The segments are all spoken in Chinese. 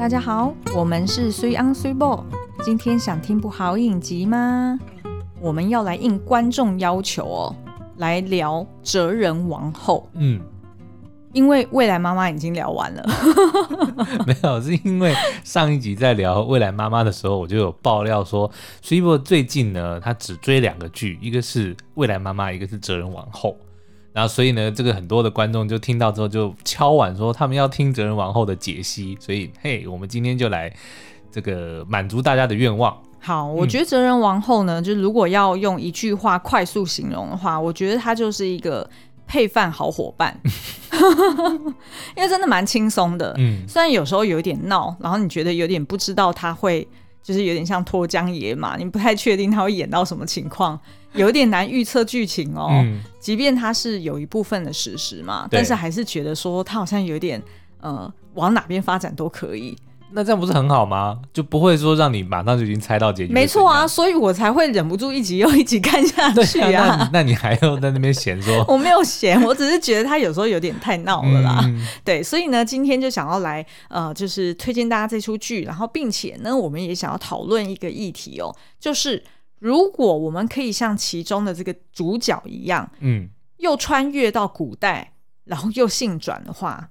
大家好，我们是水 on 水某。今天想听部好影集吗？我们要来应观众要求哦，来聊《哲人王后》。嗯，因为未来妈妈已经聊完了。没有，是因为上一集在聊未来妈妈的时候，我就有爆料说，水某最近呢，他只追两个剧，一个是未来妈妈，一个是哲人王后。然后，所以呢，这个很多的观众就听到之后就敲碗说，他们要听哲人王后的解析。所以，嘿，我们今天就来这个满足大家的愿望。好，我觉得哲人王后呢，嗯、就如果要用一句话快速形容的话，我觉得它就是一个配饭好伙伴，因为真的蛮轻松的。嗯，虽然有时候有点闹，然后你觉得有点不知道他会，就是有点像脱缰野马，你不太确定他会演到什么情况。有点难预测剧情哦，嗯、即便它是有一部分的史实嘛，但是还是觉得说它好像有点呃，往哪边发展都可以。那这样不是很好吗？就不会说让你马上就已经猜到结局。没错啊，所以我才会忍不住一集又一集看下去啊。啊那，那你还要在那边闲说？我没有闲，我只是觉得他有时候有点太闹了啦。嗯、对，所以呢，今天就想要来呃，就是推荐大家这出剧，然后并且呢，我们也想要讨论一个议题哦，就是。如果我们可以像其中的这个主角一样，嗯，又穿越到古代，然后又性转的话，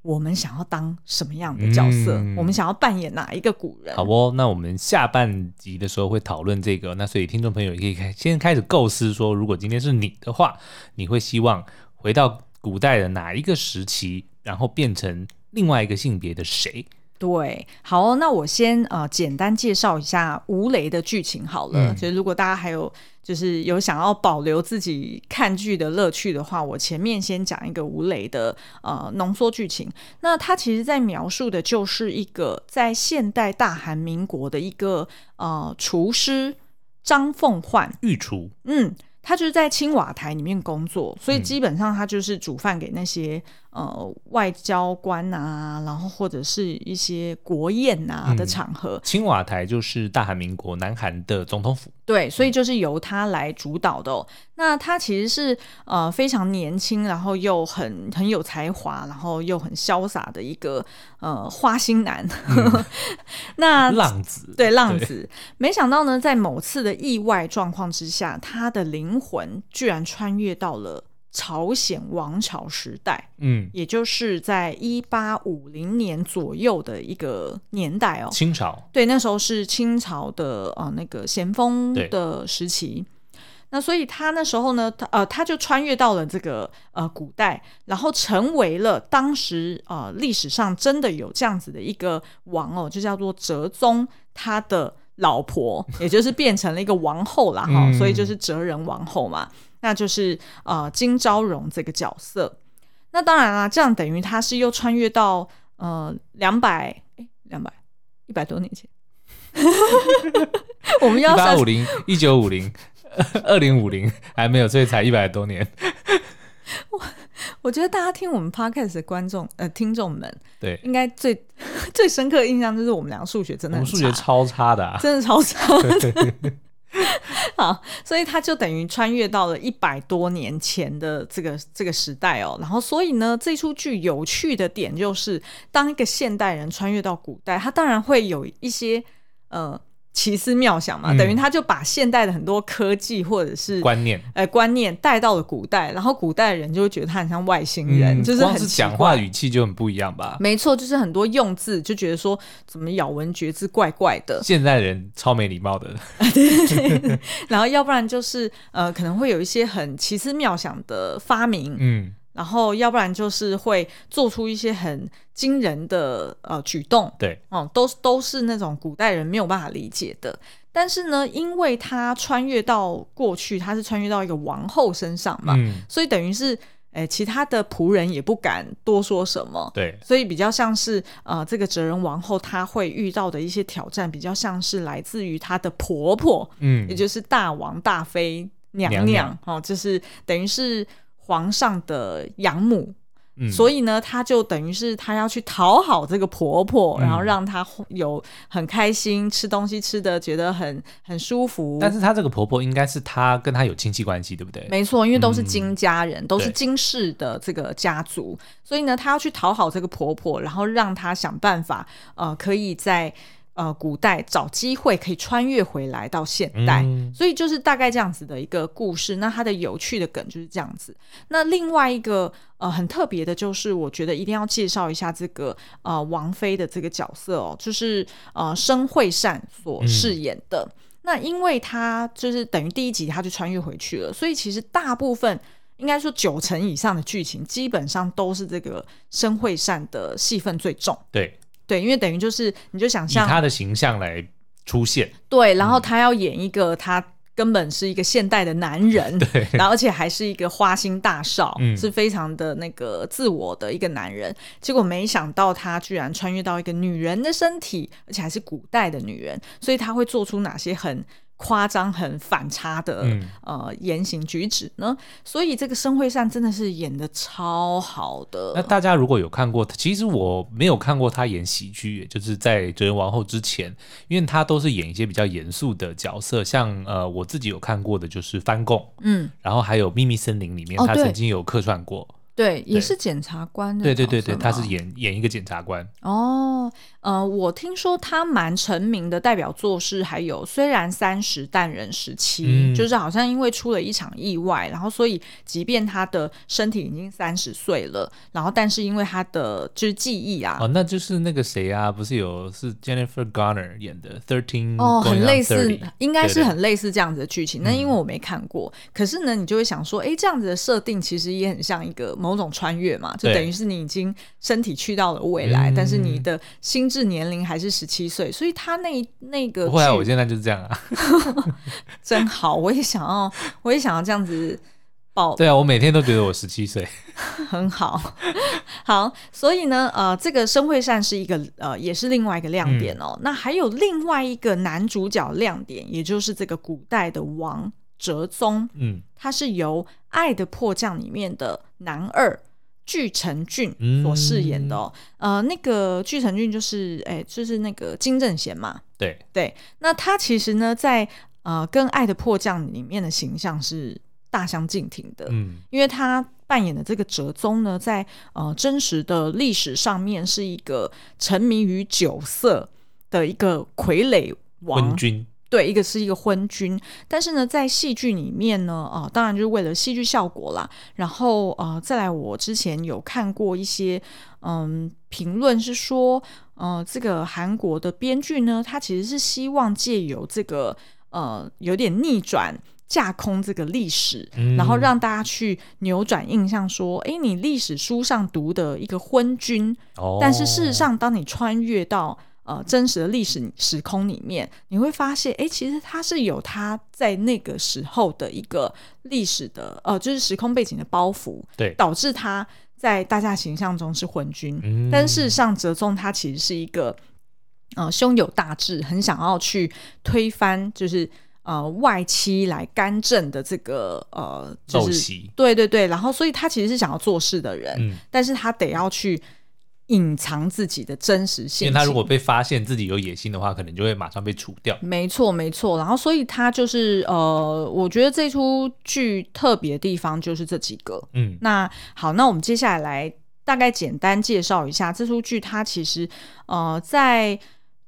我们想要当什么样的角色？嗯、我们想要扮演哪一个古人？好哦，那我们下半集的时候会讨论这个。那所以听众朋友也可以开先开始构思说，如果今天是你的话，你会希望回到古代的哪一个时期，然后变成另外一个性别的谁？对，好哦，那我先呃简单介绍一下吴雷的剧情好了。嗯、就是如果大家还有就是有想要保留自己看剧的乐趣的话，我前面先讲一个吴雷的呃浓缩剧情。那他其实在描述的就是一个在现代大韩民国的一个呃厨师张凤焕，御厨，嗯。他就是在青瓦台里面工作，所以基本上他就是煮饭给那些、嗯、呃外交官啊，然后或者是一些国宴啊的场合。嗯、青瓦台就是大韩民国南韩的总统府。对，所以就是由他来主导的、那他其实是呃非常年轻，然后又很很有才华，然后又很潇洒的一个呃花心男。嗯、那浪子，对浪子，对没想到呢，在某次的意外状况之下，他的灵魂居然穿越到了朝鲜王朝时代。嗯，也就是在一八五零年左右的一个年代哦。清朝。对，那时候是清朝的呃那个咸丰的时期。那所以他那时候呢，他呃他就穿越到了这个呃古代，然后成为了当时呃历史上真的有这样子的一个王哦，就叫做哲宗他的老婆，也就是变成了一个王后啦哈，嗯、所以就是哲人王后嘛，那就是呃金昭荣这个角色。那当然啦，这样等于他是又穿越到呃两百哎两百一百多年前，我们要一八五零一九五零。二零五零还没有，所以才一百多年。我我觉得大家听我们 podcast 的观众呃听众们，对，应该最 最深刻的印象就是我们俩数学真的我们数学超差的，啊，真的超差。好，所以他就等于穿越到了一百多年前的这个这个时代哦。然后，所以呢，这出剧有趣的点就是，当一个现代人穿越到古代，他当然会有一些呃。奇思妙想嘛，嗯、等于他就把现代的很多科技或者是观念，呃，观念带到了古代，然后古代人就会觉得他很像外星人，嗯、就是很讲话语气就很不一样吧？没错，就是很多用字就觉得说怎么咬文嚼字怪怪的。现代人超没礼貌的，对对对。然后要不然就是呃，可能会有一些很奇思妙想的发明，嗯。然后，要不然就是会做出一些很惊人的呃举动，对，嗯，都都是那种古代人没有办法理解的。但是呢，因为他穿越到过去，他是穿越到一个王后身上嘛，嗯，所以等于是，哎，其他的仆人也不敢多说什么，对，所以比较像是呃，这个哲人王后她会遇到的一些挑战，比较像是来自于她的婆婆，嗯，也就是大王大妃娘娘，娘娘。哦，就是等于是。皇上的养母，嗯、所以呢，他就等于是她要去讨好这个婆婆，嗯、然后让她有很开心吃东西吃的觉得很很舒服。但是她这个婆婆应该是她跟她有亲戚关系，对不对？没错，因为都是金家人，嗯、都是金氏的这个家族，所以呢，她要去讨好这个婆婆，然后让她想办法，呃，可以在。呃，古代找机会可以穿越回来到现代，嗯、所以就是大概这样子的一个故事。那它的有趣的梗就是这样子。那另外一个呃很特别的，就是我觉得一定要介绍一下这个呃王菲的这个角色哦，就是呃申惠善所饰演的。嗯、那因为他就是等于第一集他就穿越回去了，所以其实大部分应该说九成以上的剧情基本上都是这个申惠善的戏份最重。对。对，因为等于就是，你就想象以他的形象来出现，对，然后他要演一个他根本是一个现代的男人，对，然后而且还是一个花心大少，嗯，是非常的那个自我的一个男人，结果没想到他居然穿越到一个女人的身体，而且还是古代的女人，所以他会做出哪些很夸张、很反差的、嗯、呃言行举止呢？所以这个申惠善真的是演的超好的。那大家如果有看过，其实我没有看过他演喜剧，就是在哲人王后之前，因为他都是演一些比较严肃的角色，像呃我自己有看过的就是翻供，嗯，然后还有秘密森林里面，他曾经有客串过。哦对，也是检察官的。对对对对，他是演演一个检察官。哦，呃，我听说他蛮成名的代表作是还有虽然三十但人十七，嗯、就是好像因为出了一场意外，然后所以即便他的身体已经三十岁了，然后但是因为他的就是记忆啊，哦，那就是那个谁啊，不是有是 Jennifer Garner 演的 Thirteen 哦，很类似，应该是很类似这样子的剧情。那因为我没看过，嗯、可是呢，你就会想说，哎，这样子的设定其实也很像一个。某种穿越嘛，就等于是你已经身体去到了未来，但是你的心智年龄还是十七岁，所以他那那个，后来啊，我现在就是这样啊，真好，我也想要，我也想要这样子报。对啊，我每天都觉得我十七岁，很好，好，所以呢，呃，这个申惠善是一个呃，也是另外一个亮点哦。嗯、那还有另外一个男主角亮点，也就是这个古代的王。哲宗，嗯，他是由《爱的迫降》里面的男二具成俊所饰演的哦。嗯、呃，那个具成俊就是，哎、欸，就是那个金正贤嘛。对对，那他其实呢，在呃跟《爱的迫降》里面的形象是大相径庭的。嗯，因为他扮演的这个哲宗呢，在呃真实的历史上面是一个沉迷于酒色的一个傀儡王君。对，一个是一个昏君，但是呢，在戏剧里面呢，啊、呃，当然就是为了戏剧效果啦。然后，呃，再来，我之前有看过一些，嗯，评论是说，呃，这个韩国的编剧呢，他其实是希望借由这个，呃，有点逆转架空这个历史，嗯、然后让大家去扭转印象，说，哎，你历史书上读的一个昏君，哦、但是事实上，当你穿越到呃，真实的历史时空里面，你会发现，哎，其实他是有他在那个时候的一个历史的，呃，就是时空背景的包袱，对，导致他在大家形象中是昏君。嗯、但事实上，哲宗他其实是一个，呃，胸有大志，很想要去推翻，就是呃外戚来干政的这个呃，就是对对对。然后，所以他其实是想要做事的人，嗯、但是他得要去。隐藏自己的真实性，因为他如果被发现自己有野心的话，可能就会马上被除掉。没错，没错。然后，所以他就是呃，我觉得这出剧特别的地方就是这几个。嗯，那好，那我们接下来来大概简单介绍一下这出剧。它其实呃，在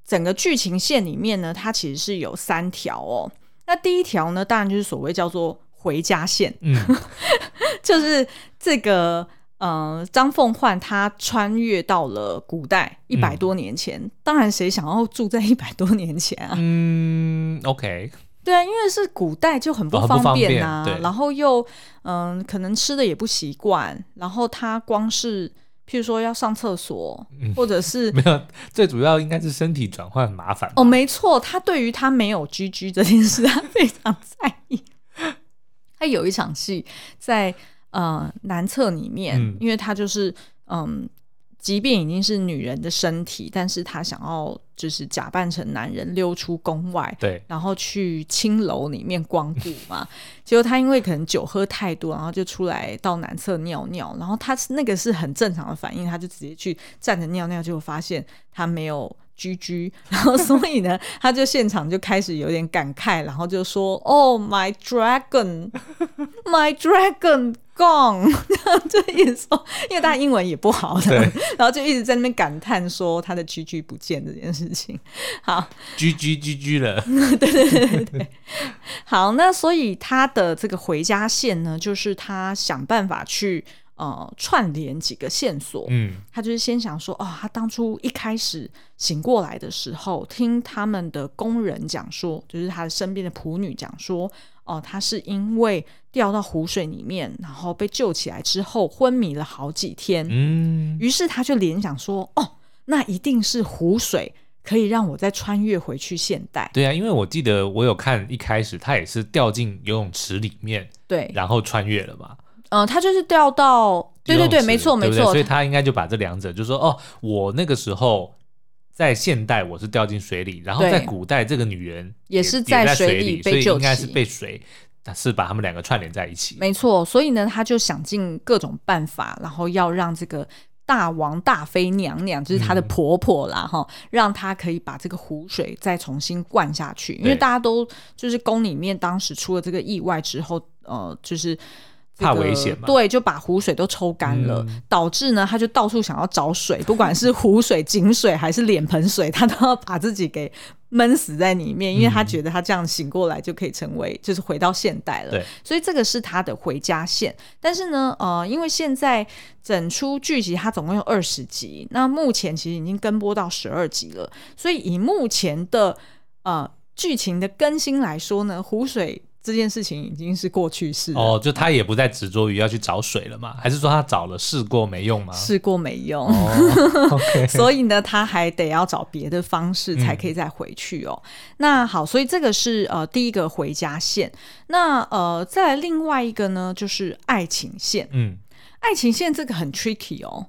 整个剧情线里面呢，它其实是有三条哦。那第一条呢，当然就是所谓叫做回家线，嗯，就是这个。呃，张凤焕他穿越到了古代一百多年前，嗯、当然谁想要住在一百多年前啊？嗯，OK，对啊，因为是古代就很不方便啊，哦、然后又嗯、呃，可能吃的也不习惯，然后他光是譬如说要上厕所，嗯、或者是 没有，最主要应该是身体转换很麻烦哦，没错，他对于他没有居居这件事，他非常在意。他有一场戏在。呃，男厕里面，嗯、因为他就是嗯，即便已经是女人的身体，但是他想要就是假扮成男人溜出宫外，对，然后去青楼里面光顾嘛。结果他因为可能酒喝太多，然后就出来到男厕尿尿，然后他是那个是很正常的反应，他就直接去站着尿尿，结果发现他没有。居居，然后所以呢，他就现场就开始有点感慨，然后就说：“Oh my dragon, my dragon gone。”就一直说，因为他英文也不好的，然后就一直在那边感叹说他的居居不见这件事情。好，居居居居了，对对对对对。好，那所以他的这个回家线呢，就是他想办法去。呃，串联几个线索，嗯，他就是先想说，哦，他当初一开始醒过来的时候，听他们的工人讲说，就是他的身边的仆女讲说，哦、呃，他是因为掉到湖水里面，然后被救起来之后昏迷了好几天，嗯，于是他就联想说，哦，那一定是湖水可以让我再穿越回去现代。对啊，因为我记得我有看一开始他也是掉进游泳池里面，对，然后穿越了嘛。嗯、呃，他就是掉到，对对对，没错没错，所以他应该就把这两者，就是说，哦，我那个时候在现代我是掉进水里，然后在古代这个女人也，也是在水里所以应该是被水，是把他们两个串联在一起。没错，所以呢，他就想尽各种办法，然后要让这个大王大妃娘娘，就是她的婆婆啦，哈、嗯，让她可以把这个湖水再重新灌下去，因为大家都就是宫里面当时出了这个意外之后，呃，就是。怕危险嘛？对，就把湖水都抽干了，嗯，导致呢，他就到处想要找水，不管是湖水、井水还是脸盆水，他都要把自己给闷死在里面，因为他觉得他这样醒过来就可以成为，就是回到现代了。对，所以这个是他的回家线。但是呢，呃，因为现在整出剧集它总共有二十集，那目前其实已经跟播到十二集了，所以以目前的呃剧情的更新来说呢，湖水。这件事情已经是过去式哦，就他也不再执着于要去找水了嘛？还是说他找了试过没用吗？试过没用，哦 okay、所以呢，他还得要找别的方式才可以再回去哦。嗯、那好，所以这个是呃第一个回家线。那呃再来另外一个呢，就是爱情线。嗯，爱情线这个很 tricky 哦，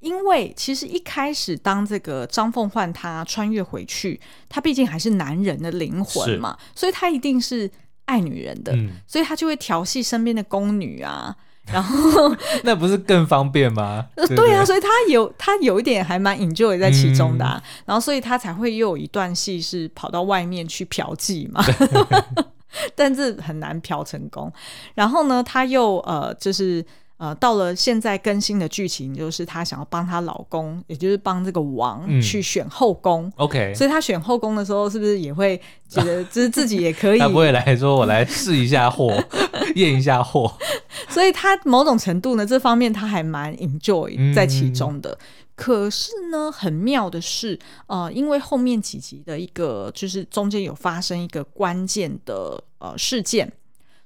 因为其实一开始当这个张凤焕他穿越回去，他毕竟还是男人的灵魂嘛，所以他一定是。爱女人的，嗯、所以他就会调戏身边的宫女啊，然后 那不是更方便吗？对，对，对啊，所以他有他有一点还蛮 enjoy 在其中的，啊嗯，然后所以他才会又有一段戏是跑到外面去嫖妓嘛，但是很难嫖成功。然后呢，他又呃就是。呃，到了现在更新的剧情，就是她想要帮她老公，也就是帮这个王去选后宫。OK，、嗯、所以她选后宫的时候，是不是也会觉得，就是自己也可以？她不会来说，我来试一下货，验一下货。所以她某种程度呢，这方面她还蛮 enjoy 在其中的。嗯、可是呢，很妙的是，呃，因为后面几集的一个，就是中间有发生一个关键的呃事件，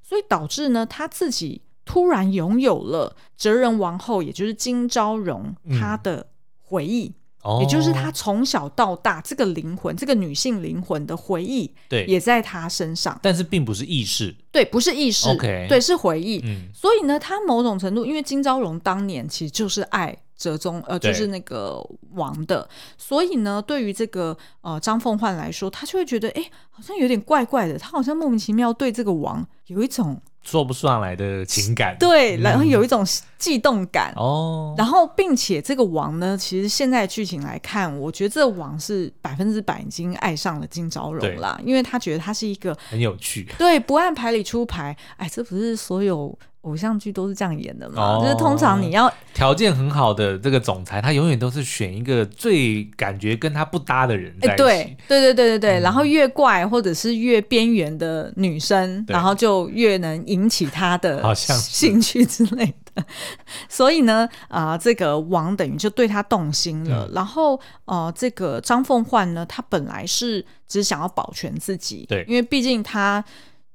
所以导致呢，她自己。突然拥有了哲人王后，也就是金昭容，她的回忆，也就是她从小到大这个灵魂，这个女性灵魂的回忆，对，也在她身上。但是并不是意识，对，不是意识，okay, 对，是回忆。嗯、所以呢，她某种程度，因为金昭容当年其实就是爱哲宗，呃，就是那个王的，所以呢，对于这个呃张凤焕来说，他就会觉得，哎，好像有点怪怪的，他好像莫名其妙对这个王有一种。说不上来的情感，对，然后有一种悸动感。哦，然后并且这个王呢，其实现在剧情来看，我觉得这个王是百分之百已经爱上了金昭荣啦，因为他觉得他是一个很有趣，对，不按牌理出牌，哎，这不是所有。偶像剧都是这样演的嘛，哦、就是通常你要条件很好的这个总裁，他永远都是选一个最感觉跟他不搭的人在一起。对对对对对对，嗯、然后越怪或者是越边缘的女生，然后就越能引起他的兴趣之类的。所以呢，啊、呃，这个王等于就对他动心了。嗯、然后，呃，这个张凤焕呢，他本来是只想要保全自己，对，因为毕竟他。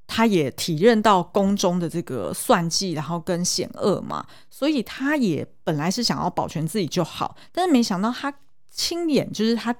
他也体认到宫中的这个算计，然后跟险恶嘛，所以他也本来是想要保全自己就好，但是没想到他亲眼就是他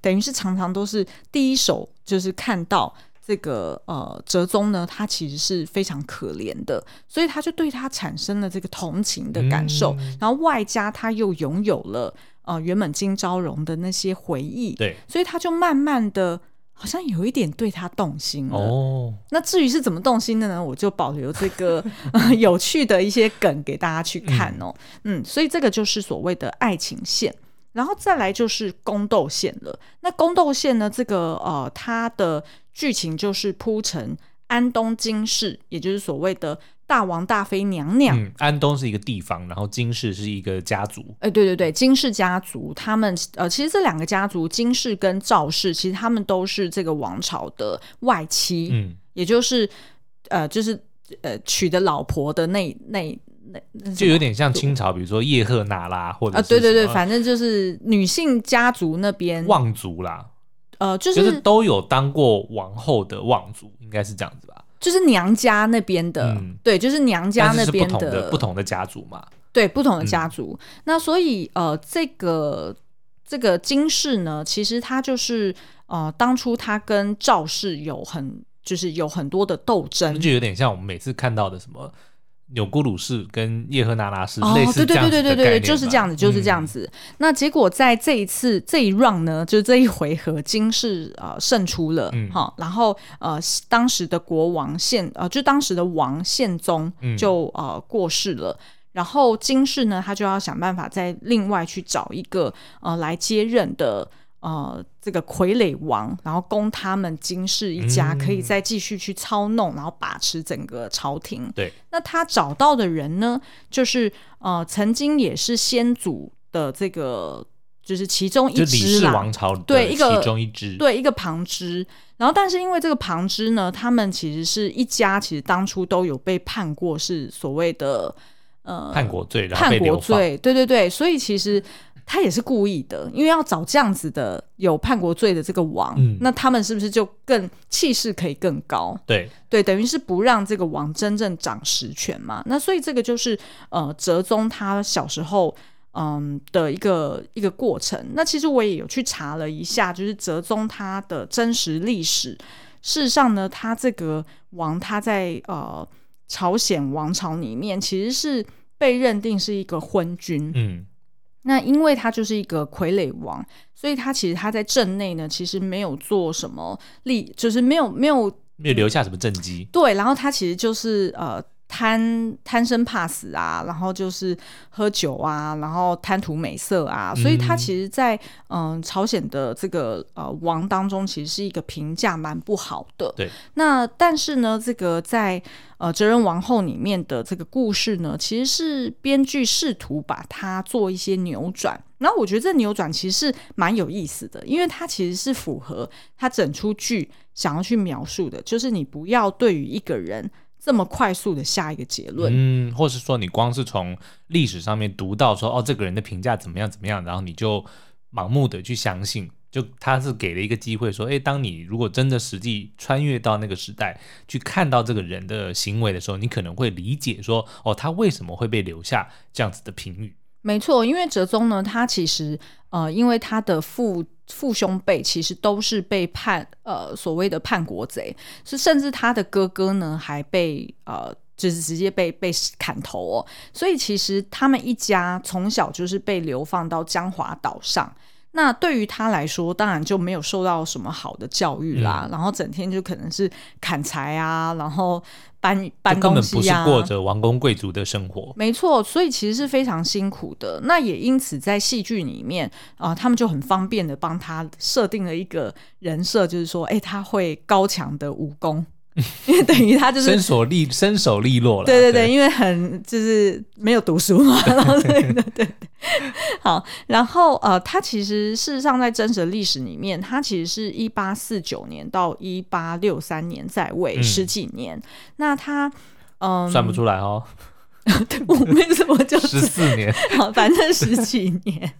等于是常常都是第一手就是看到这个呃哲宗呢，他其实是非常可怜的，所以他就对他产生了这个同情的感受，嗯、然后外加他又拥有了呃原本金昭荣的那些回忆，对，所以他就慢慢的好像有一点对他动心了。哦，那至于是怎么动心的呢？我就保留这个、呃、有趣的一些梗给大家去看哦。嗯，嗯，所以这个就是所谓的爱情线。然后再来就是宫斗线了。那宫斗线呢？这个呃，它的剧情就是铺成安东金氏，也就是所谓的大王大妃娘娘。嗯，安东是一个地方，然后金氏是一个家族。哎，对对对，金氏家族，他们呃，其实这两个家族，金氏跟赵氏，其实他们都是这个王朝的外戚。嗯，也就是呃，就是呃，娶的老婆的那那。就有点像清朝，比如说叶赫那拉，或者啊，对对对，反正就是女性家族那边望族啦，呃，就是、就是都有当过王后的望族，应该是这样子吧？就是娘家那边的，嗯、对，就是娘家那边的，的不同的家族嘛，对，不同的家族。嗯、那所以呃，这个这个金氏呢，其实他就是呃，当初他跟赵氏有很就是有很多的斗争，就有点像我们每次看到的什么。钮钴鲁氏跟叶赫那拉氏哦，对对对对对，就是这样子，就是这样子。嗯、那结果在这一次这一 round 呢，就是这一回合，金氏呃胜出了，嗯，好，然后呃当时的国王宪呃就当时的王宪宗就呃过世了，然后金氏呢他就要想办法再另外去找一个呃来接任的。呃，这个傀儡王，然后供他们金氏一家可以再继续去操弄，嗯、然后把持整个朝廷。对，那他找到的人呢，就是呃，曾经也是先祖的这个，就是其中一支啦，就李氏王朝对一个其中一支，对一个旁支。然后，但是因为这个旁支呢，他们其实是一家，其实当初都有被判过是所谓的呃叛国罪，然后叛国罪，对对对，所以其实。他也是故意的，因为要找这样子的有叛国罪的这个王，嗯、那他们是不是就更气势可以更高？对对，等于是不让这个王真正掌实权嘛。那所以这个就是呃，哲宗他小时候嗯的一个一个过程。那其实我也有去查了一下，就是哲宗他的真实历史。事实上呢，他这个王他在呃朝鲜王朝里面其实是被认定是一个昏君。嗯。那因为他就是一个傀儡王，所以他其实他在镇内呢，其实没有做什么立，就是没有没有没有留下什么政绩。对，然后他其实就是呃。贪贪生怕死啊，然后就是喝酒啊，然后贪图美色啊，所以他其实在，在、呃、嗯朝鲜的这个呃王当中，其实是一个评价蛮不好的。对。那但是呢，这个在呃哲仁王后里面的这个故事呢，其实是编剧试图把它做一些扭转。然后我觉得这扭转其实是蛮有意思的，因为它其实是符合他整出剧想要去描述的，就是你不要对于一个人。这么快速的下一个结论，嗯，或是说你光是从历史上面读到说哦，这个人的评价怎么样怎么样，然后你就盲目的去相信，就他是给了一个机会说，诶，当你如果真的实际穿越到那个时代去看到这个人的行为的时候，你可能会理解说，哦，他为什么会被留下这样子的评语。没错，因为哲宗呢，他其实呃，因为他的父。父兄辈其实都是被判呃所谓的叛国贼，是甚至他的哥哥呢还被呃就是直接被被砍头哦，所以其实他们一家从小就是被流放到江华岛上。那对于他来说，当然就没有受到什么好的教育啦，嗯、然后整天就可能是砍柴啊，然后搬搬东西啊，根本不是过着王公贵族的生活。没错，所以其实是非常辛苦的。那也因此在戏剧里面啊、呃，他们就很方便的帮他设定了一个人设，就是说，哎，他会高强的武功。因 为等于他就是身手利身手利落了，对对对，对。因为很就是没有读书嘛，然后对对对，好，然后呃，他其实事实上在真实的历史里面，他其实是一八四九年到一八六三年在位十几年，嗯、那他嗯、呃、算不出来哦，对，我为什么就十四年？好，反正十几年，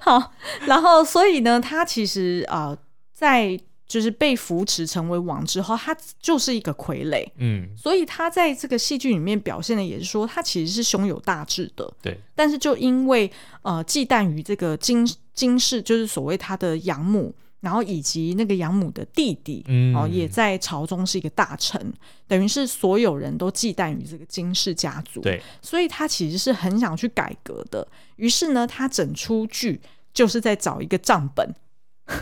好，然后所以呢，他其实啊、呃、在。就是被扶持成为王之后，他就是一个傀儡，嗯，所以他在这个戏剧里面表现的也是说，他其实是胸有大志的，对。但是就因为呃忌惮于这个金金氏，就是所谓他的养母，然后以及那个养母的弟弟，嗯，哦，也在朝中是一个大臣，等于是所有人都忌惮于这个金氏家族，对，所以他其实是很想去改革的。于是呢，他整出剧就是在找一个账本。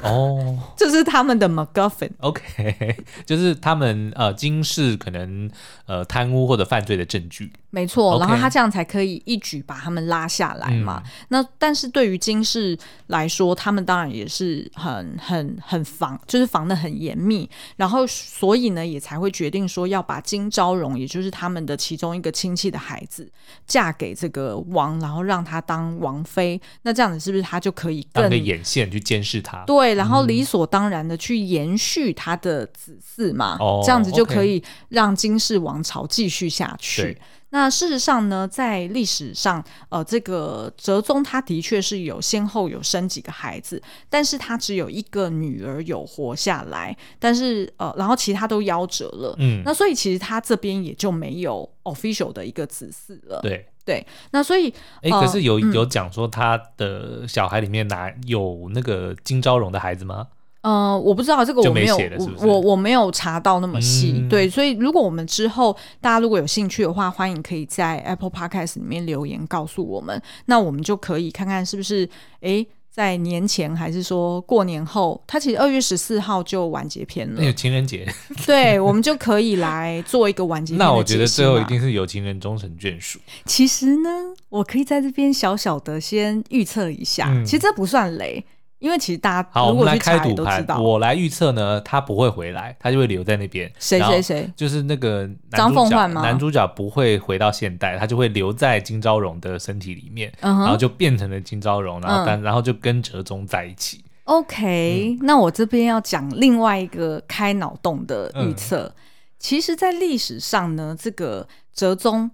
哦，这是他们的 MacGuffin。OK，就是他们呃金氏可能呃贪污或者犯罪的证据。没错，然后他这样才可以一举把他们拉下来嘛。嗯、那但是对于金氏来说，他们当然也是很很很防，就是防的很严密。然后所以呢，也才会决定说要把金昭荣，也就是他们的其中一个亲戚的孩子，嫁给这个王，然后让他当王妃。那这样子是不是他就可以更当个眼线去监视他？对，然后理所当然的去延续他的子嗣嘛。哦、这样子就可以让金氏王朝继续下去。那事实上呢，在历史上，呃，这个哲宗他的确是有先后有生几个孩子，但是他只有一个女儿有活下来，但是呃，然后其他都夭折了。嗯，那所以其实他这边也就没有 official 的一个子嗣了。对对，那所以，哎、呃，可是有有讲说他的小孩里面哪有那个金昭荣的孩子吗？嗯、呃，我不知道这个我没有，是是我我我没有查到那么细。嗯、对，所以如果我们之后大家如果有兴趣的话，欢迎可以在 Apple Podcast 里面留言告诉我们，那我们就可以看看是不是哎，在年前还是说过年后，它其实二月十四号就完结篇了。那有情人节，对，我们就可以来做一个完结篇。那我觉得最后一定是有情人终成眷属。其实呢，我可以在这边小小的先预测一下，嗯、其实这不算雷。因为其实大家好，我们来开赌盘。我来预测呢，他不会回来，他就会留在那边。谁谁谁？就是那个张凤焕吗？男主角不会回到现代，他就会留在金昭荣的身体里面，然后就变成了金昭荣，然后但然后就跟哲宗在一起。OK，那我这边要讲另外一个开脑洞的预测。其实，在历史上呢，这个哲宗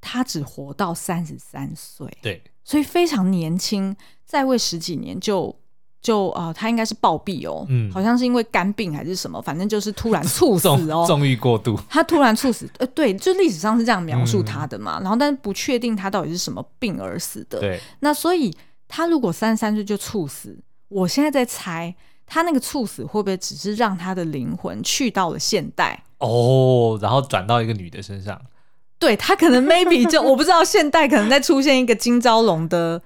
他只活到三十三岁，对，所以非常年轻，在位十几年就。就啊、呃，他应该是暴毙哦，嗯，好像是因为肝病还是什么，反正就是突然猝死哦，纵欲过度，他突然猝死，呃，对，就历史上是这样描述他的嘛，嗯、然后但是不确定他到底是什么病而死的，对，那所以他如果三十三岁就猝死，我现在在猜，他那个猝死会不会只是让他的灵魂去到了现代？哦，然后转到一个女的身上，对他可能 maybe 就我不知道现代可能在出现一个金昭龙的。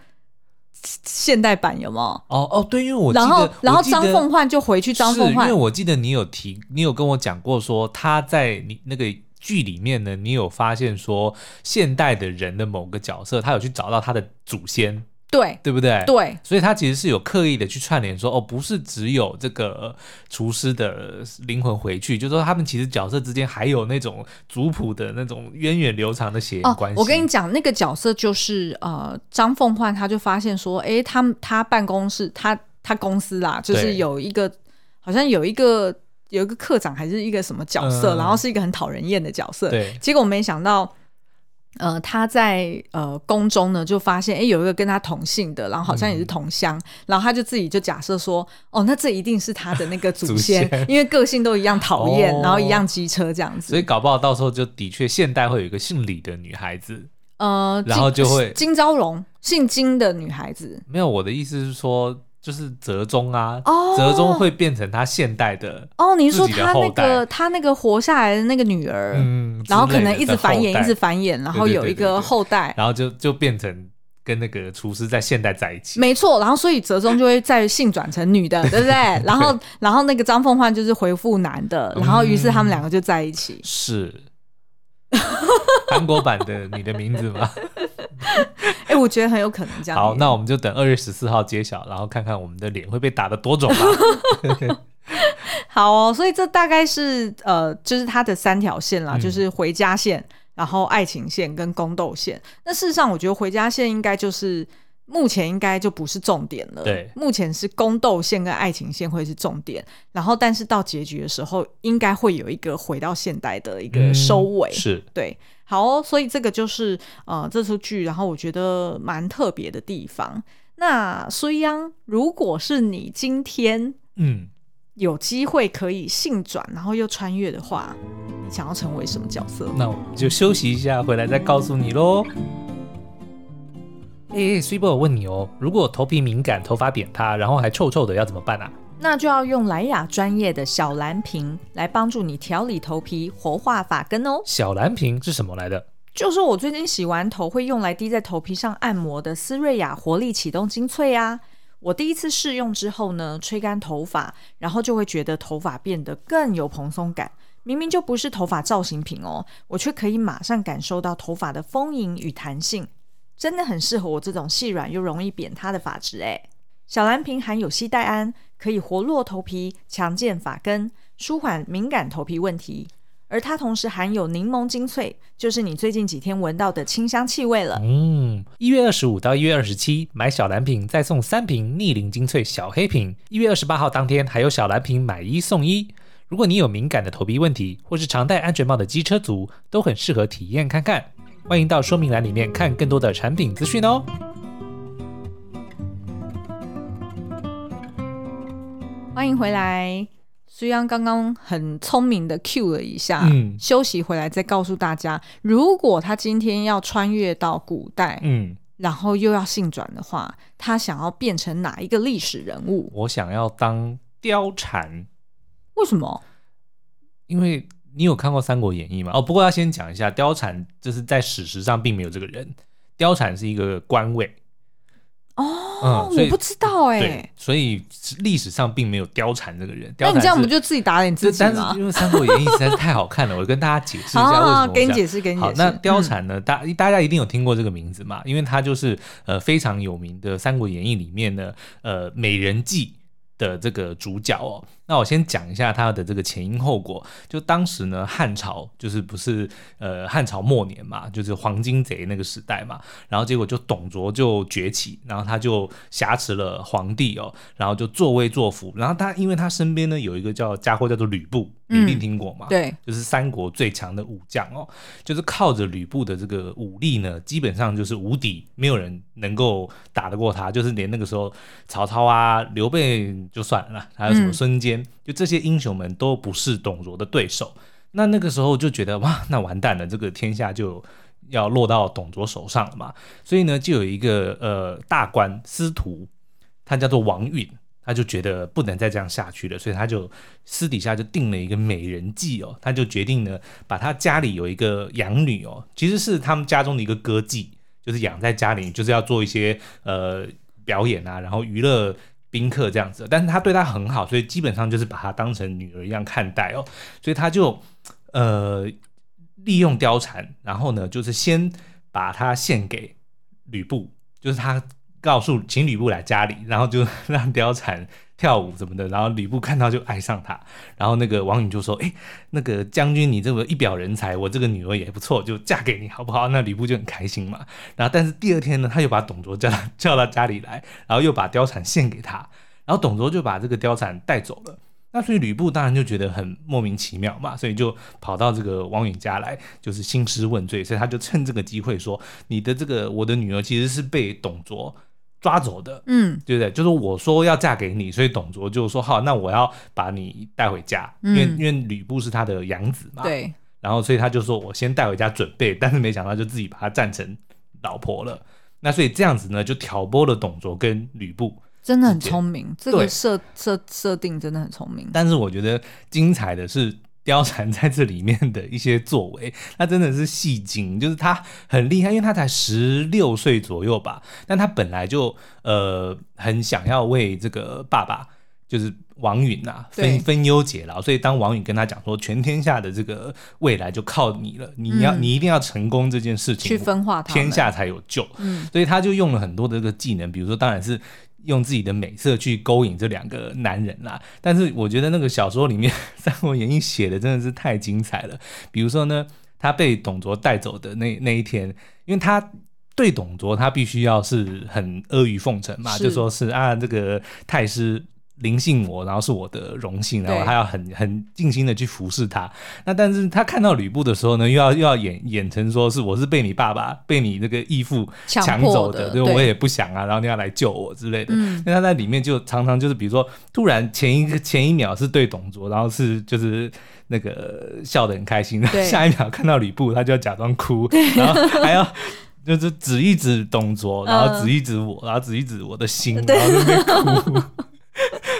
现代版有没有？哦哦，对，因为我记得，然后然后张凤焕就回去张凤焕，因为我记得你有提，你有跟我讲过说他在你那个剧里面呢，你有发现说现代的人的某个角色，他有去找到他的祖先。对，对不对？对，所以他其实是有刻意的去串联说，哦，不是只有这个厨师的灵魂回去，就是说他们其实角色之间还有那种族谱的那种源远流长的血缘关系。哦，我跟你讲，那个角色就是呃，张凤焕，他就发现说，哎，他他办公室，他他公司啦，就是有一个好像有一个有一个课长还是一个什么角色，嗯、然后是一个很讨人厌的角色。对，结果我没想到。呃，他在呃宫中呢，就发现哎，有一个跟他同姓的，然后好像也是同乡，嗯、然后他就自己就假设说，哦，那这一定是他的那个 祖先，祖先因为个性都一样讨厌，哦、然后一样机车这样子，所以搞不好到时候就的确现代会有一个姓李的女孩子，呃，然后就会金昭荣姓金的女孩子，没有，我的意思是说。就是折中啊，折中会变成他现代的哦。你说他那个他那个活下来的那个女儿，嗯，然后可能一直繁衍，一直繁衍，然后有一个后代，然后就就变成跟那个厨师在现代在一起。没错，然后所以折中就会再性转成女的，对不对？然后然后那个张凤焕就是回复男的，然后于是他们两个就在一起。是 韩国版的你的名字吗？哎、欸，我觉得很有可能这样。好，那我们就等二月十四号揭晓，然后看看我们的脸会被打的多肿吧。好哦，所以这大概是呃，就是它的三条线啦，嗯、就是回家线，然后爱情线跟宫斗线。那事实上，我觉得回家线应该就是目前应该就不是重点了。对，目前是宫斗线跟爱情线会是重点，然后但是到结局的时候，应该会有一个回到现代的一个收尾。嗯、是对。好哦，所以这个就是呃这出剧，然后我觉得蛮特别的地方。那苏央，如果是你今天嗯有机会可以性转，然后又穿越的话，你想要成为什么角色？那我们就休息一下，回来再告诉你喽。哎，水波，我问你哦，如果头皮敏感、头发扁塌，然后还臭臭的，要怎么办啊？那就要用莱雅专业的小蓝瓶来帮助你调理头皮、活化发根哦。小蓝瓶是什么来的？就是我最近洗完头会用来滴在头皮上按摩的丝瑞雅活力启动精粹啊。我第一次试用之后呢，吹干头发，然后就会觉得头发变得更有蓬松感。明明就不是头发造型品哦，我却可以马上感受到头发的丰盈与弹性，真的很适合我这种细软又容易扁塌的发质诶。小蓝瓶含有西黛胺，可以活络头皮、强健发根、舒缓敏感头皮问题。而它同时含有柠檬精粹，就是你最近几天闻到的清香气味了。嗯，一月二十五到一月二十七买小蓝瓶再送三瓶逆龄精粹小黑瓶。一月二十八号当天还有小蓝瓶买一送一。如果你有敏感的头皮问题，或是常戴安全帽的机车族，都很适合体验看看。欢迎到说明栏里面看更多的产品资讯哦。欢迎回来。虽然刚刚很聪明的 cue 了一下，嗯，休息回来再告诉大家，如果他今天要穿越到古代，嗯，然后又要性转的话，他想要变成哪一个历史人物？我想要当貂蝉。为什么？因为你有看过《三国演义》吗？哦，不过要先讲一下，貂蝉就是在史实上并没有这个人，貂蝉是一个官位。哦，嗯、我不知道哎、欸，所以历史上并没有貂蝉这个人。那你这样不就自己打脸自己吗？但是因为《三国演义》实在是太好看了，我跟大家解释一下为什么。好，给你解释，给你解释。好，那貂蝉呢？大、嗯、大家一定有听过这个名字嘛？因为他就是呃非常有名的《三国演义》里面的呃美人计的这个主角哦。那我先讲一下他的这个前因后果。就当时呢，汉朝就是不是呃汉朝末年嘛，就是黄金贼那个时代嘛。然后结果就董卓就崛起，然后他就挟持了皇帝哦，然后就作威作福。然后他因为他身边呢有一个叫家伙叫做吕布，你一定听过嘛？嗯、对，就是三国最强的武将哦，就是靠着吕布的这个武力呢，基本上就是无敌，没有人能够打得过他。就是连那个时候曹操啊、刘备就算了，还有什么孙坚。嗯就这些英雄们都不是董卓的对手，那那个时候就觉得哇，那完蛋了，这个天下就要落到董卓手上了嘛。所以呢，就有一个呃大官司徒，他叫做王允，他就觉得不能再这样下去了，所以他就私底下就定了一个美人计哦，他就决定呢，把他家里有一个养女哦，其实是他们家中的一个歌妓，就是养在家里，就是要做一些呃表演啊，然后娱乐。宾客这样子，但是他对他很好，所以基本上就是把他当成女儿一样看待哦，所以他就呃利用貂蝉，然后呢就是先把他献给吕布，就是他告诉请吕布来家里，然后就让貂蝉。跳舞什么的，然后吕布看到就爱上他，然后那个王允就说：“哎，那个将军你这么一表人才，我这个女儿也不错，就嫁给你好不好？”那吕布就很开心嘛。然后但是第二天呢，他又把董卓叫他叫到家里来，然后又把貂蝉献给他，然后董卓就把这个貂蝉带走了。那所以吕布当然就觉得很莫名其妙嘛，所以就跑到这个王允家来，就是兴师问罪，所以他就趁这个机会说：“你的这个我的女儿其实是被董卓。”抓走的，嗯，对不对？就是我说要嫁给你，所以董卓就说好，那我要把你带回家，嗯、因为因为吕布是他的养子嘛，对。然后所以他就说我先带回家准备，但是没想到就自己把他赞成老婆了。那所以这样子呢，就挑拨了董卓跟吕布，真的很聪明，这个设设设定真的很聪明。但是我觉得精彩的是。貂蝉在这里面的一些作为，那真的是戏精，就是他很厉害，因为他才十六岁左右吧，但他本来就呃很想要为这个爸爸，就是王允呐、啊、分分忧解劳，所以当王允跟他讲说全天下的这个未来就靠你了，你要、嗯、你一定要成功这件事情，去分化他，天下才有救。嗯，所以他就用了很多的这个技能，比如说当然是。用自己的美色去勾引这两个男人啦，但是我觉得那个小说里面《三国演义》写的真的是太精彩了。比如说呢，他被董卓带走的那那一天，因为他对董卓他必须要是很阿谀奉承嘛，就说是啊这个太师。临幸我，然后是我的荣幸，然后他要很很尽心的去服侍他。那但是他看到吕布的时候呢，又要又要演演成说是我是被你爸爸被你那个义父抢走的，对，我也不想啊，然后你要来救我之类的。嗯，那他在里面就常常就是比如说突然前一个前一秒是对董卓，然后是就是那个笑得很开心，然后下一秒看到吕布他就要假装哭，然后还要就是指一指董卓，然后指一指我，然后指一指我的心，然后在那边哭。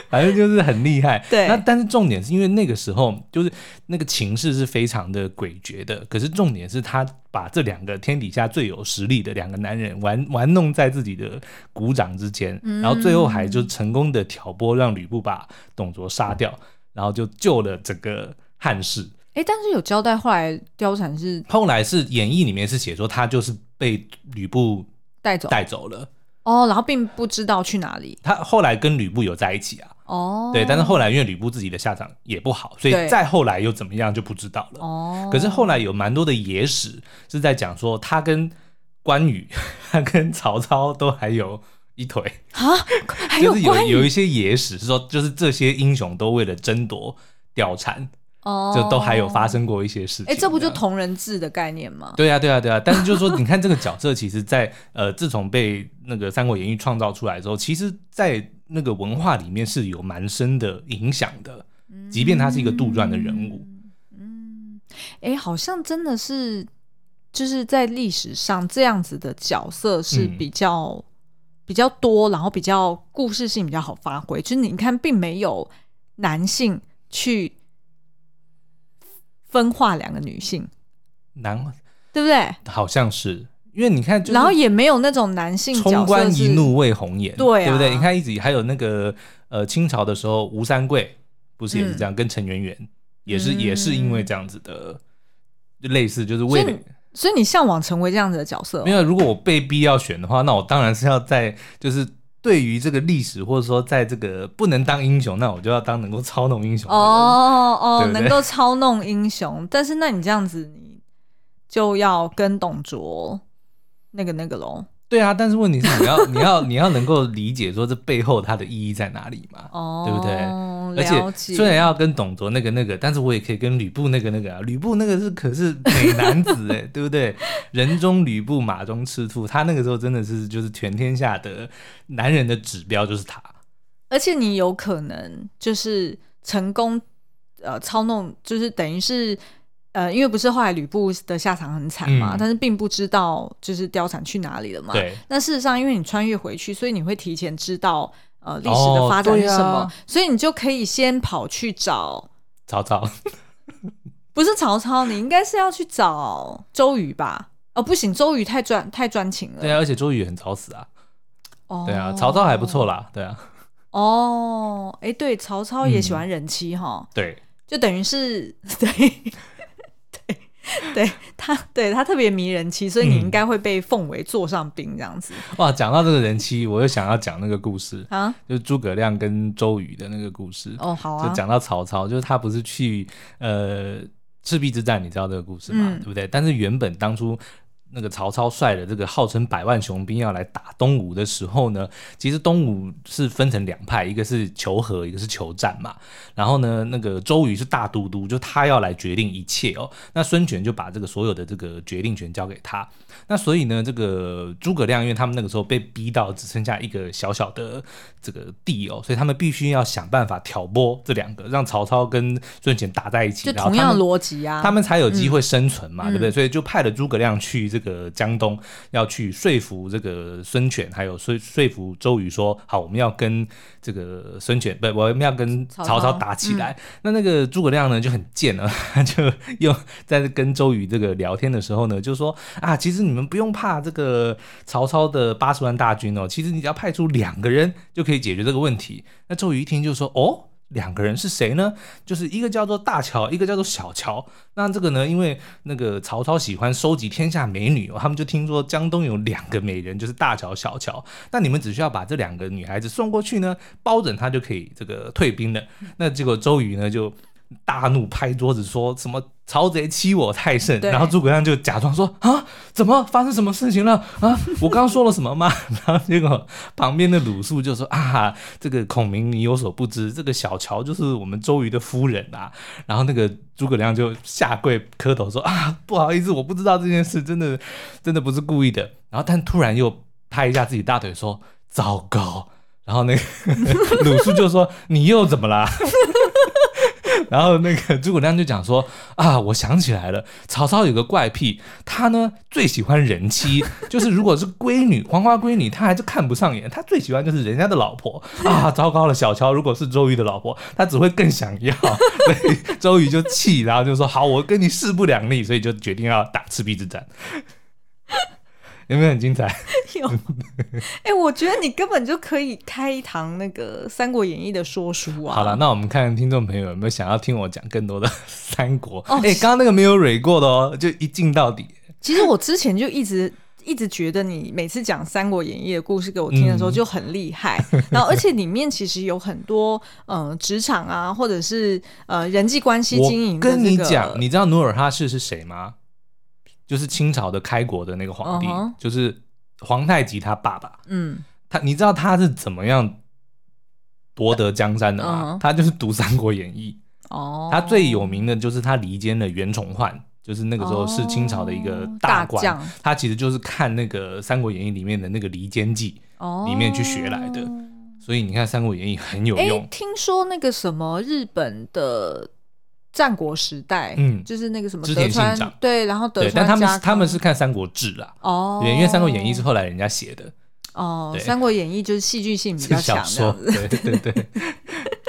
反正就是很厉害。对，那但是重点是因为那个时候就是那个情势是非常的诡谲的，可是重点是他把这两个天底下最有实力的两个男人玩玩弄在自己的鼓掌之间，然后最后还就成功的挑拨让吕布把董卓杀掉，然后就救了整个汉室。哎，但是有交代后来貂蝉是后来是演义里面是写说他就是被吕布带走带走了哦，然后并不知道去哪里。他后来跟吕布有在一起啊，哦，对，但是后来因为吕布自己的下场也不好，所以再后来又怎么样就不知道了。哦，可是后来有蛮多的野史是在讲说他跟关羽、他跟曹操都还有一腿啊，还有就是有有一些野史是说，就是这些英雄都为了争夺貂蝉。哦，就都还有发生过一些事情。哎，这不就同人志的概念吗？对啊，对啊，对啊。但是就是说，你看这个角色，其实在，在呃，自从被那个《三国演义》创造出来之后，其实，在那个文化里面是有蛮深的影响的。即便他是一个杜撰的人物，嗯，哎、嗯，好像真的是，就是在历史上这样子的角色是比较、嗯、比较多，然后比较故事性比较好发挥。就是你看，并没有男性去。分化两个女性，男，对不对？好像是，因为你看，然后也没有那种男性冲冠一怒为红颜，对、啊，对不对？你看一直还有那个呃清朝的时候，吴三桂不是也是这样，嗯、跟陈圆圆也是、嗯、也是因为这样子的，就类似就是为了，所以你向往成为这样子的角色、哦？没有，如果我被逼要选的话，那我当然是要在就是。对于这个历史，或者说在这个不能当英雄，那我就要当能够操弄英雄。哦哦，对对能够操弄英雄，但是那你这样子，你就要跟董卓那个那个喽。对啊，但是问题是你要 你要你要能够理解说这背后它的意义在哪里嘛？哦，对不对？而且虽然要跟董卓那个那个，但是我也可以跟吕布那个那个啊。吕布那个是可是美男子哎，对不对？人中吕布，马中赤兔，他那个时候真的是就是全天下的男人的指标就是他。而且你有可能就是成功呃操弄，就是等于是。呃，因为不是后来吕布的下场很惨嘛，嗯、但是并不知道就是貂蝉去哪里了嘛。对。那事实上，因为你穿越回去，所以你会提前知道呃历史的发展是什么，哦啊、所以你就可以先跑去找曹操。不是曹操，你应该是要去找周瑜吧？哦，不行，周瑜太专太专情了。对啊，而且周瑜很早死啊。哦。对啊，曹操还不错啦。对啊。哦，哎，对，曹操也喜欢人妻哈、嗯。对。就等于是 对。对他，对他特别迷人妻，所以你应该会被奉为座上宾这样子。嗯、哇，讲到这个人妻，我又想要讲那个故事啊，就是诸葛亮跟周瑜的那个故事。哦，好啊。就讲到曹操，就是他不是去呃赤壁之战，你知道这个故事吗？嗯、对不对？但是原本当初。那个曹操率的这个号称百万雄兵要来打东吴的时候呢，其实东吴是分成两派，一个是求和，一个是求战嘛。然后呢，那个周瑜是大都督，就他要来决定一切哦。那孙权就把这个所有的这个决定权交给他。那所以呢，这个诸葛亮因为他们那个时候被逼到只剩下一个小小的这个地哦，所以他们必须要想办法挑拨这两个，让曹操跟孙权打在一起，就同样逻辑啊，他们才有机会生存嘛，嗯、对不对？所以就派了诸葛亮去这个江东，要去说服这个孙权，还有说说服周瑜说，好，我们要跟这个孙权，不，我们要跟曹操打起来。嗯、那那个诸葛亮呢就很贱了，他 就又在跟周瑜这个聊天的时候呢，就说啊，其实你们不用怕这个曹操的八十万大军哦，其实你只要派出两个人就可以解决这个问题。那周瑜一听就说，哦。两个人是谁呢？就是一个叫做大乔，一个叫做小乔。那这个呢，因为那个曹操喜欢收集天下美女，他们就听说江东有两个美人，就是大乔、小乔。那你们只需要把这两个女孩子送过去呢，包拯他就可以这个退兵了。那结果周瑜呢就。大怒拍桌子说什么曹贼欺我太甚，然后诸葛亮就假装说啊，怎么发生什么事情了啊？我刚刚说了什么吗？然后结果旁边的鲁肃就说啊，这个孔明你有所不知，这个小乔就是我们周瑜的夫人啊。然后那个诸葛亮就下跪磕头说啊，不好意思，我不知道这件事，真的真的不是故意的。然后但突然又拍一下自己大腿说糟糕。然后那个 鲁肃就说你又怎么啦？然后那个诸葛亮就讲说啊，我想起来了，曹操有个怪癖，他呢最喜欢人妻，就是如果是闺女、黄花闺女，他还是看不上眼，他最喜欢就是人家的老婆啊。糟糕了，小乔如果是周瑜的老婆，他只会更想要，所以周瑜就气，然后就说好，我跟你势不两立，所以就决定要打赤壁之战。有没有很精彩？有。哎、欸，我觉得你根本就可以开一堂那个《三国演义》的说书啊。好了，那我们看听众朋友有没有想要听我讲更多的三国？哎、哦，刚刚、欸、那个没有蕊过的哦，就一镜到底。其实我之前就一直一直觉得你每次讲《三国演义》的故事给我听的时候就很厉害，嗯、然后而且里面其实有很多呃职场啊，或者是呃人际关系经营、这个。跟你讲，你知道努尔哈赤是谁吗？就是清朝的开国的那个皇帝，uh huh. 就是皇太极他爸爸。嗯，他你知道他是怎么样夺得江山的吗？Uh huh. 他就是读《三国演义》。哦，他最有名的就是他离间了袁崇焕，就是那个时候是清朝的一个大官。Uh huh. 他其实就是看那个《三国演义》里面的那个离间计里面去学来的。Uh. 所以你看《三国演义》很有用。欸，听说那个什么日本的。战国时代，嗯，就是那个什么德川，对，然后德川，但他们他们是看《三国志》啦，哦，因为《三国演义》是后来人家写的，哦，《三国演义》就是戏剧性比较强的，对对对。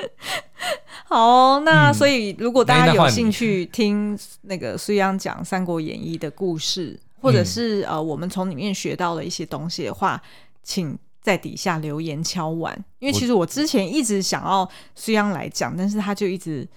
好，那所以如果大家有兴趣听那个苏央讲《三国演义》的故事，或者是呃我们从里面学到了一些东西的话，请在底下留言敲碗，因为其实我之前一直想要苏央来讲，但是他就一直。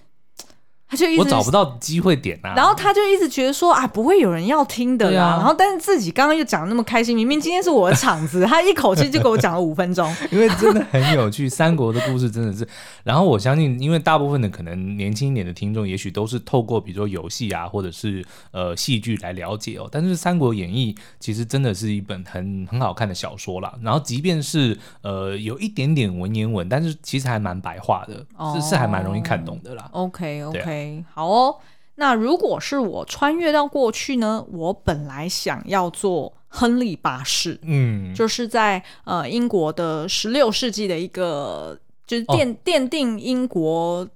他就一直我找不到机会点啊，然后他就一直觉得说啊，不会有人要听的啦。啊、然后但是自己刚刚又讲的那么开心，明明今天是我的场子，他一口气就给我讲了五分钟，因为真的很有趣，三国的故事真的是。然后我相信，因为大部分的可能年轻一点的听众，也许都是透过比如说游戏啊，或者是呃戏剧来了解哦。但是《三国演义》其实真的是一本很 很好看的小说啦。然后即便是呃有一点点文言文，但是其实还蛮白话的，哦、是是还蛮容易看懂的啦。OK OK。好哦，那如果是我穿越到过去呢？我本来想要做亨利八世，嗯，就是在呃英国的十六世纪的一个，就是奠、哦、奠定英国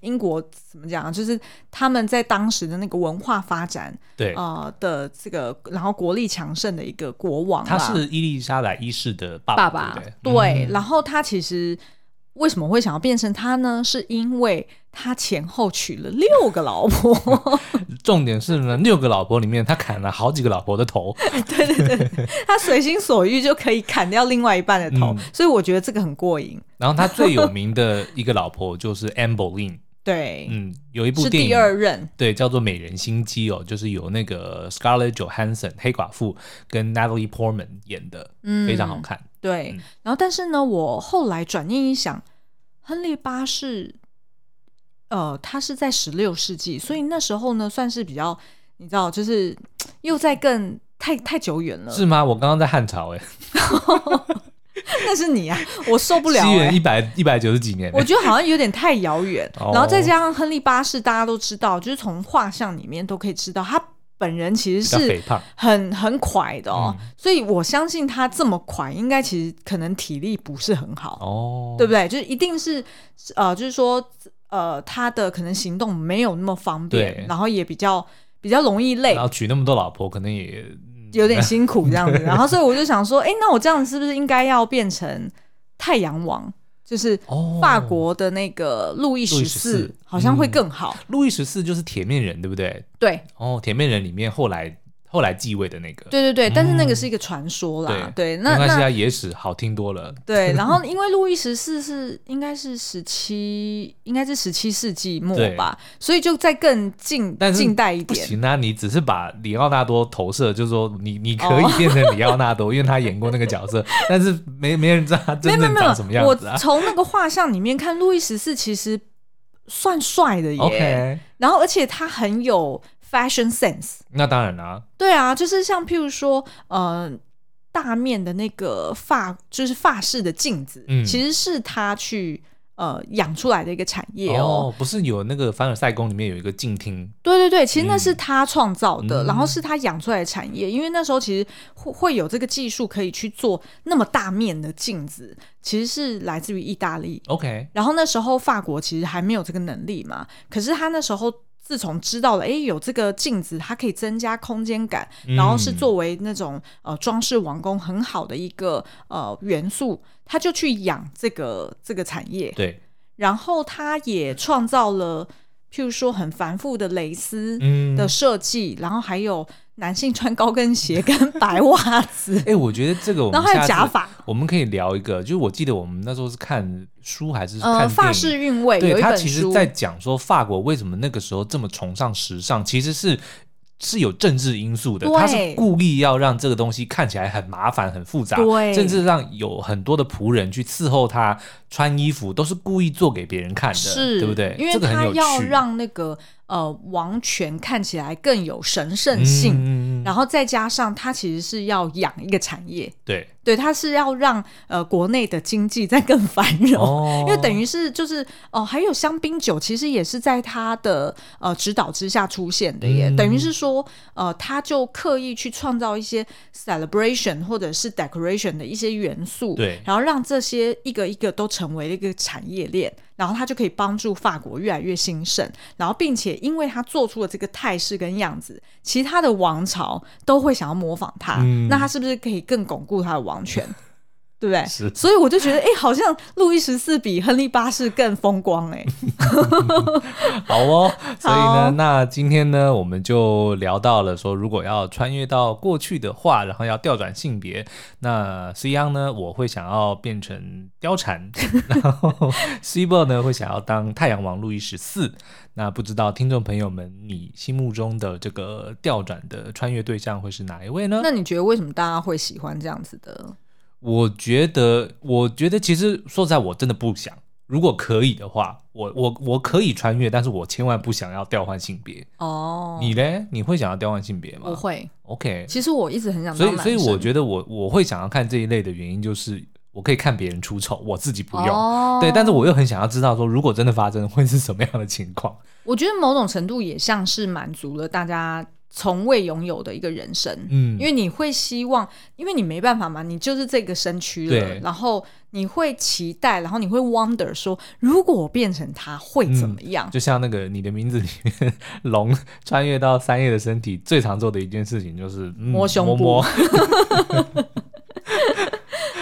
英国怎么讲，就是他们在当时的那个文化发展，对呃的这个，然后国力强盛的一个国王，他是伊丽莎白一世的爸爸，爸爸对，然后他其实。为什么会想要变成他呢？是因为他前后娶了六个老婆，重点是呢，六个老婆里面他砍了好几个老婆的头。对对对，他随心所欲就可以砍掉另外一半的头，嗯、所以我觉得这个很过瘾。然后他最有名的一个老婆就是 Anne Boleyn。对，嗯，有一部电影，是第二任，对，叫做《美人心机》哦，就是有那个 Scarlett Johansson 黑寡妇跟 Natalie Portman 演的，嗯，非常好看。对，嗯、然后但是呢，我后来转念一想，亨利八世，呃，他是在十六世纪，所以那时候呢，算是比较，你知道，就是又在更太太久远了，是吗？我刚刚在汉朝，哎。那是你啊，我受不了、欸。西元一百一百九十几年，我觉得好像有点太遥远。哦、然后再加上亨利八世，大家都知道，就是从画像里面都可以知道，他本人其实是很很快的哦。嗯、所以我相信他这么快，应该其实可能体力不是很好哦，对不对？就是一定是呃，就是说呃，他的可能行动没有那么方便，然后也比较比较容易累，然后娶那么多老婆，可能也。有点辛苦这样子，然后所以我就想说，哎、欸，那我这样是不是应该要变成太阳王，就是法国的那个路易十四，好像会更好。路易十四就是铁面人，对不对？对。哦，铁面人里面后来。后来继位的那个，对对对，但是那个是一个传说啦，对，那没关系啊，野史好听多了。对，然后因为路易十四是应该是十七，应该是十七世纪末吧，所以就再更近近代一点。不行啊，你只是把里奥纳多投射，就是说你你可以变成里奥纳多，因为他演过那个角色，但是没没人知道他真正长什么样子啊。我从那个画像里面看，路易十四其实算帅的耶，然后而且他很有。Fashion sense，那当然啦、啊。对啊，就是像譬如说，呃，大面的那个发，就是发饰的镜子，嗯，其实是他去呃养出来的一个产业哦。哦，不是有那个凡尔赛宫里面有一个镜厅？对对对，其实那是他创造的，嗯、然后是他养出来的产业。因为那时候其实会会有这个技术可以去做那么大面的镜子，其实是来自于意大利。OK，然后那时候法国其实还没有这个能力嘛，可是他那时候。自从知道了，哎，有这个镜子，它可以增加空间感，嗯、然后是作为那种呃装饰王宫很好的一个呃元素，他就去养这个这个产业。对，然后他也创造了，譬如说很繁复的蕾丝的设计，嗯、然后还有。男性穿高跟鞋 跟白袜子，哎、欸，我觉得这个我们然后还有假发，我们可以聊一个。就是我记得我们那时候是看书还是看电影？呃、法式韵味，对，他其实在讲说法国为什么那个时候这么崇尚时尚，其实是。是有政治因素的，他是故意要让这个东西看起来很麻烦、很复杂，对，甚至让有很多的仆人去伺候他穿衣服，都是故意做给别人看的，是对不对？因为他要让那个呃王权看起来更有神圣性，嗯、然后再加上它其实是要养一个产业，对。对，他是要让呃国内的经济再更繁荣，哦、因为等于是就是哦、呃，还有香槟酒其实也是在他的呃指导之下出现的耶，嗯、等于是说呃，他就刻意去创造一些 celebration 或者是 decoration 的一些元素，对，然后让这些一个一个都成为了一个产业链，然后他就可以帮助法国越来越兴盛，然后并且因为他做出了这个态势跟样子，其他的王朝都会想要模仿他，嗯、那他是不是可以更巩固他的王王权，对不对？是所以我就觉得，哎，好像路易十四比亨利八世更风光，哎。好哦，所以呢，那今天呢，我们就聊到了说，如果要穿越到过去的话，然后要调转性别，那 C 央呢，我会想要变成貂蝉，然后 Cibo 呢会想要当太阳王路易十四。那不知道听众朋友们，你心目中的这个调转的穿越对象会是哪一位呢？那你觉得为什么大家会喜欢这样子的？我觉得，我觉得其实说实在，我真的不想。如果可以的话，我我我可以穿越，但是我千万不想要调换性别。哦，你嘞？你会想要调换性别吗？我会。OK。其实我一直很想。所以，所以我觉得我我会想要看这一类的原因就是。我可以看别人出丑，我自己不用。Oh, 对，但是我又很想要知道说，如果真的发生，会是什么样的情况？我觉得某种程度也像是满足了大家从未拥有的一个人生。嗯，因为你会希望，因为你没办法嘛，你就是这个身躯了。对然后你会期待，然后你会 wonder 说，如果我变成他会怎么样？嗯、就像那个你的名字里面，龙穿越到三叶的身体，最常做的一件事情就是、嗯、摸胸部。摸摸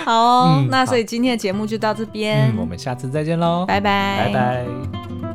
好、哦，嗯、那所以今天的节目就到这边，嗯、我们下次再见喽，拜拜，拜拜。